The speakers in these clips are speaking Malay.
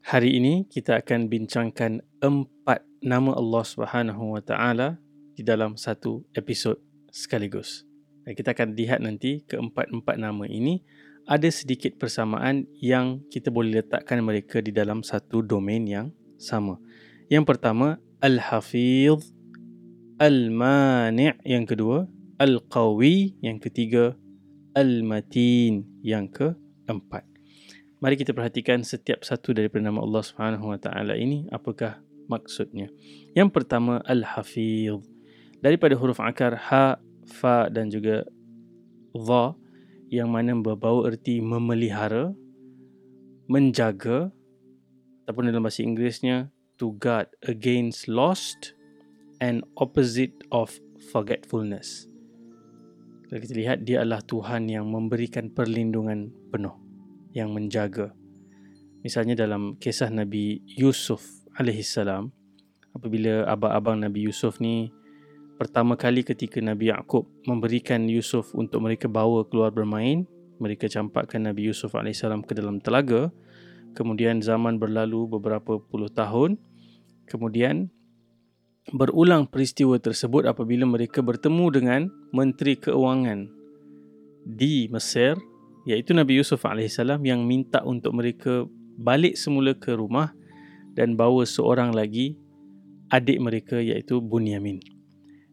Hari ini kita akan bincangkan empat nama Allah Subhanahu Wa Taala di dalam satu episod sekaligus. Dan kita akan lihat nanti keempat-empat nama ini ada sedikit persamaan yang kita boleh letakkan mereka di dalam satu domain yang sama. Yang pertama Al-Hafiz, Al-Mani' yang kedua, Al-Qawi yang ketiga, Al-Matin yang keempat. Mari kita perhatikan setiap satu daripada nama Allah Subhanahu Wa Taala ini apakah maksudnya. Yang pertama Al-Hafiz. Daripada huruf akar ha, fa dan juga dha yang mana berbawa erti memelihara, menjaga ataupun dalam bahasa Inggerisnya to guard against lost and opposite of forgetfulness. Kalau kita lihat dia adalah Tuhan yang memberikan perlindungan penuh yang menjaga. Misalnya dalam kisah Nabi Yusuf alaihissalam, apabila abang-abang Nabi Yusuf ni pertama kali ketika Nabi Yaakob memberikan Yusuf untuk mereka bawa keluar bermain, mereka campakkan Nabi Yusuf alaihissalam ke dalam telaga. Kemudian zaman berlalu beberapa puluh tahun. Kemudian berulang peristiwa tersebut apabila mereka bertemu dengan Menteri Keuangan di Mesir iaitu Nabi Yusuf AS yang minta untuk mereka balik semula ke rumah dan bawa seorang lagi adik mereka iaitu Bunyamin.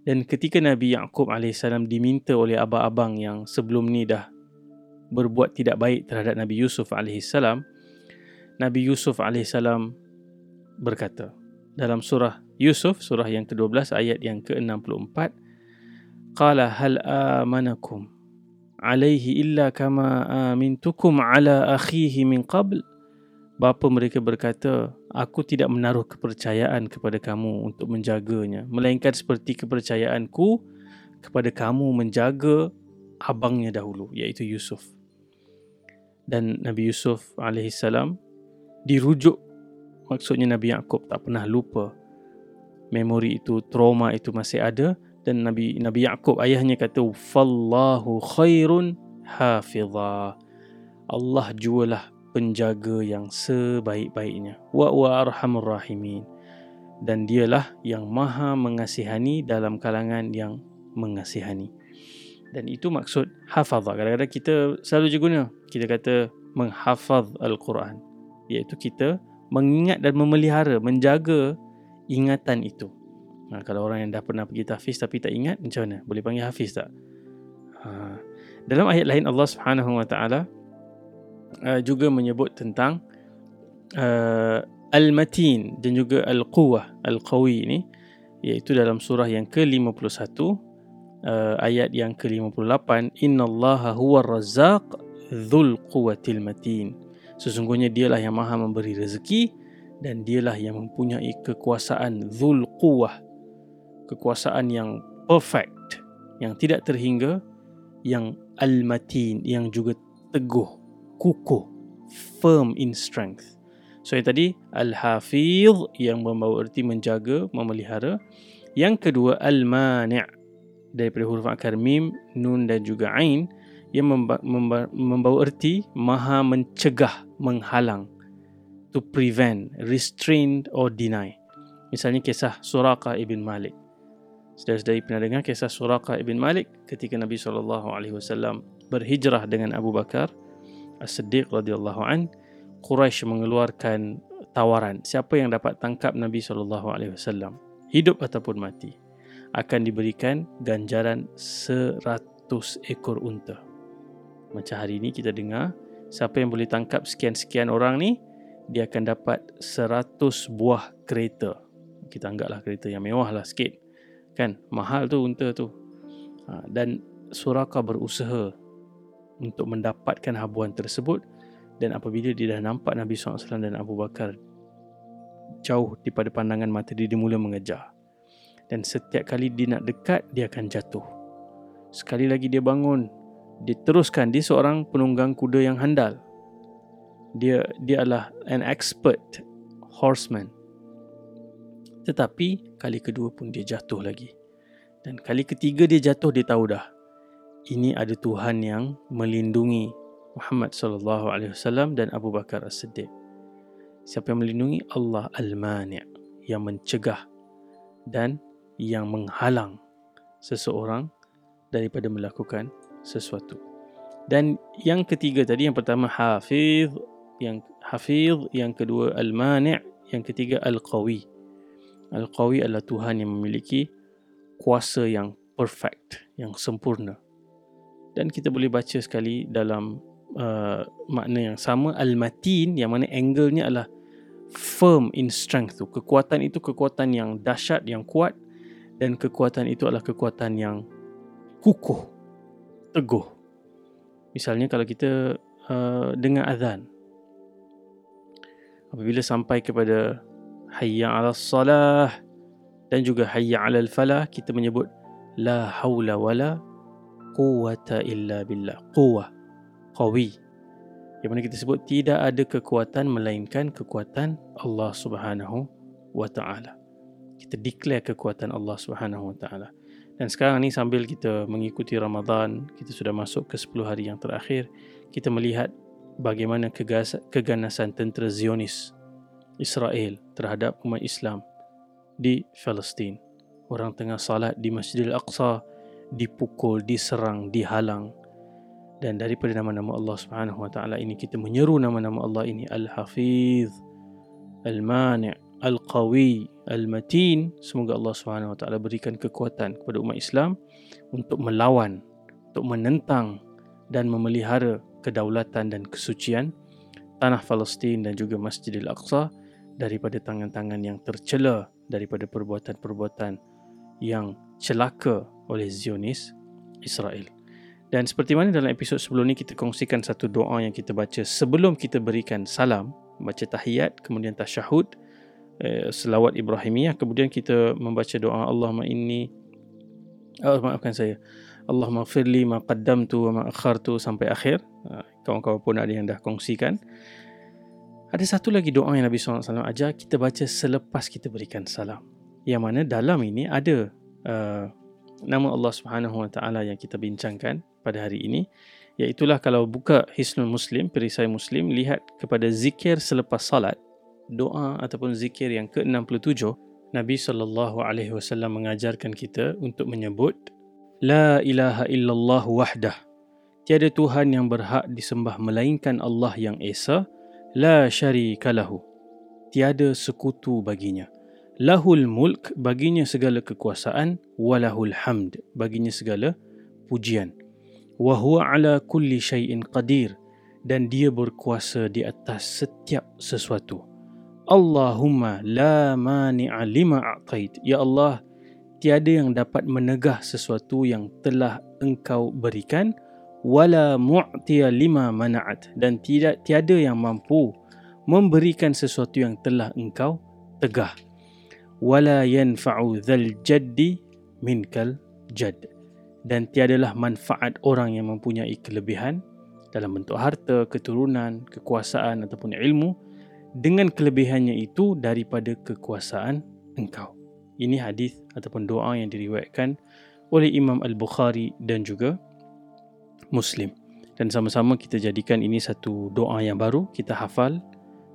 Dan ketika Nabi Yaakob AS diminta oleh abang-abang yang sebelum ni dah berbuat tidak baik terhadap Nabi Yusuf AS, Nabi Yusuf AS berkata dalam surah Yusuf, surah yang ke-12 ayat yang ke-64, Qala hal amanakum alaihi illa kama amintukum ala akhihi min qabl bapa mereka berkata aku tidak menaruh kepercayaan kepada kamu untuk menjaganya melainkan seperti kepercayaanku kepada kamu menjaga abangnya dahulu iaitu Yusuf. Dan Nabi Yusuf alaihi salam dirujuk. Maksudnya Nabi Yakub tak pernah lupa memori itu trauma itu masih ada dan Nabi Nabi Yakub ayahnya kata fallahu khairun hafiza Allah jualah penjaga yang sebaik-baiknya. Wa wa arhamur rahimin. Dan dialah yang maha mengasihani dalam kalangan yang mengasihani. Dan itu maksud hafazah kadang-kadang kita selalu je guna kita kata menghafaz al-Quran. Iaitu kita mengingat dan memelihara menjaga ingatan itu Ha, kalau orang yang dah pernah pergi tahfiz tapi tak ingat macam mana? Boleh panggil hafiz tak? Ha, dalam ayat lain Allah Subhanahu Wa Taala uh, juga menyebut tentang uh, al-matin dan juga al-quwah, al-qawi ini iaitu dalam surah yang ke-51 uh, ayat yang ke-58 innallaha huwar razzaq dzul quwwatil matin. Sesungguhnya dialah yang maha memberi rezeki dan dialah yang mempunyai kekuasaan dzul quwwah kekuasaan yang perfect yang tidak terhingga yang al-matin yang juga teguh kukuh firm in strength. So yang tadi al-hafiz yang membawa erti menjaga memelihara. Yang kedua al-mani' daripada huruf akar mim nun dan juga ain yang memba- memba- membawa erti maha mencegah menghalang to prevent restrain or deny. Misalnya kisah suraqah ibn malik Saudara-saudari pernah dengar kisah Suraqah ibn Malik ketika Nabi SAW berhijrah dengan Abu Bakar As-Siddiq radhiyallahu an Quraisy mengeluarkan tawaran siapa yang dapat tangkap Nabi SAW hidup ataupun mati akan diberikan ganjaran 100 ekor unta. Macam hari ini kita dengar siapa yang boleh tangkap sekian-sekian orang ni dia akan dapat 100 buah kereta. Kita anggaplah kereta yang mewah lah sikit kan? Mahal tu unta tu. Ha, dan Suraka berusaha untuk mendapatkan habuan tersebut. Dan apabila dia dah nampak Nabi SAW dan Abu Bakar jauh daripada pandangan mata dia, dia mula mengejar. Dan setiap kali dia nak dekat dia akan jatuh. Sekali lagi dia bangun dia teruskan. Dia seorang penunggang kuda yang handal. Dia dia adalah an expert horseman tetapi kali kedua pun dia jatuh lagi. Dan kali ketiga dia jatuh dia tahu dah. Ini ada Tuhan yang melindungi Muhammad sallallahu alaihi wasallam dan Abu Bakar As-Siddiq. Siapa yang melindungi? Allah Al-Mani' yang mencegah dan yang menghalang seseorang daripada melakukan sesuatu. Dan yang ketiga tadi yang pertama Hafiz, yang Hafiz, yang kedua Al-Mani', yang ketiga Al-Qawi. Al-Qawi adalah Tuhan yang memiliki kuasa yang perfect, yang sempurna. Dan kita boleh baca sekali dalam uh, makna yang sama Al-Matin yang mana angle-nya adalah firm in strength tu. Kekuatan itu kekuatan yang dahsyat, yang kuat dan kekuatan itu adalah kekuatan yang kukuh, teguh. Misalnya kalau kita uh, dengar azan. Apabila sampai kepada hayya 'alas salah dan juga hayya 'alal falah, kita menyebut la haula wala quwata illa billah. Quwah, qawi. Yang mana kita sebut tidak ada kekuatan melainkan kekuatan Allah Subhanahu wa taala. Kita declare kekuatan Allah Subhanahu wa taala. Dan sekarang ni sambil kita mengikuti Ramadan, kita sudah masuk ke 10 hari yang terakhir, kita melihat bagaimana keganasan tentera Zionis Israel terhadap umat Islam di Palestin. Orang tengah salat di Masjidil Aqsa dipukul, diserang, dihalang. Dan daripada nama-nama Allah Subhanahu Wa Taala ini kita menyeru nama-nama Allah ini Al-Hafiz, Al-Mani', Al-Qawi, Al-Matin. Semoga Allah Subhanahu Wa Taala berikan kekuatan kepada umat Islam untuk melawan, untuk menentang dan memelihara kedaulatan dan kesucian tanah Palestin dan juga Masjidil Aqsa daripada tangan-tangan yang tercela daripada perbuatan-perbuatan yang celaka oleh Zionis Israel. Dan seperti mana dalam episod sebelum ni kita kongsikan satu doa yang kita baca sebelum kita berikan salam, baca tahiyat, kemudian tasyahud, eh, selawat Ibrahimiyah, kemudian kita membaca doa Allahumma inni oh, maafkan saya. Allahumma firli ma qaddamtu wa ma akhartu sampai akhir. Ah, kawan-kawan pun ada yang dah kongsikan. Ada satu lagi doa yang Nabi SAW ajar kita baca selepas kita berikan salam. Yang mana dalam ini ada uh, nama Allah Subhanahu Wa Taala yang kita bincangkan pada hari ini Iaitulah kalau buka Hisnul Muslim, perisai Muslim lihat kepada zikir selepas salat, doa ataupun zikir yang ke-67, Nabi sallallahu alaihi wasallam mengajarkan kita untuk menyebut la ilaha illallah wahdah. Tiada tuhan yang berhak disembah melainkan Allah yang esa, la syarika lahu. Tiada sekutu baginya. Lahul mulk baginya segala kekuasaan walahul hamd baginya segala pujian. Wa huwa ala kulli syai'in qadir dan dia berkuasa di atas setiap sesuatu. Allahumma la mani'a lima a'tait. Ya Allah tiada yang dapat menegah sesuatu yang telah engkau berikan wala mu'tiya lima mana'at. Dan tidak tiada yang mampu memberikan sesuatu yang telah engkau tegah. Wala yanfa'u dzal jaddi minkal jadd. Dan tiadalah manfaat orang yang mempunyai kelebihan dalam bentuk harta, keturunan, kekuasaan ataupun ilmu dengan kelebihannya itu daripada kekuasaan engkau. Ini hadis ataupun doa yang diriwayatkan oleh Imam Al-Bukhari dan juga Muslim. Dan sama-sama kita jadikan ini satu doa yang baru, kita hafal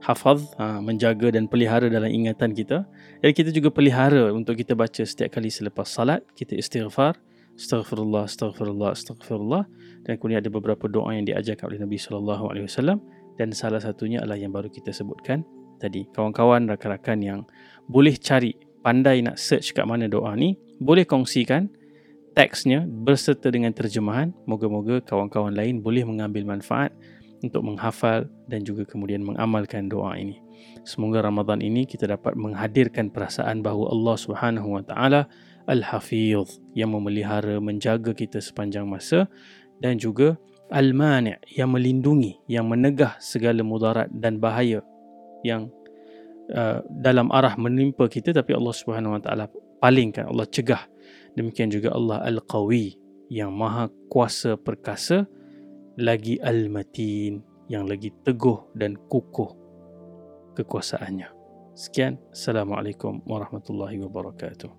hafaz, ha, menjaga dan pelihara dalam ingatan kita. Dan kita juga pelihara untuk kita baca setiap kali selepas salat, kita istighfar, astaghfirullah, astaghfirullah, astaghfirullah. Dan kemudian ada beberapa doa yang diajarkan oleh Nabi wasallam dan salah satunya adalah yang baru kita sebutkan tadi. Kawan-kawan, rakan-rakan yang boleh cari, pandai nak search kat mana doa ni, boleh kongsikan teksnya berserta dengan terjemahan. Moga-moga kawan-kawan lain boleh mengambil manfaat untuk menghafal dan juga kemudian mengamalkan doa ini. Semoga Ramadan ini kita dapat menghadirkan perasaan bahawa Allah Subhanahu Wa Taala Al-Hafiz yang memelihara menjaga kita sepanjang masa dan juga Al-Mani' yang melindungi yang menegah segala mudarat dan bahaya yang uh, dalam arah menimpa kita tapi Allah Subhanahu Wa Taala palingkan Allah cegah demikian juga Allah Al-Qawi yang maha kuasa perkasa lagi al-matin yang lagi teguh dan kukuh kekuasaannya. Sekian, Assalamualaikum warahmatullahi wabarakatuh.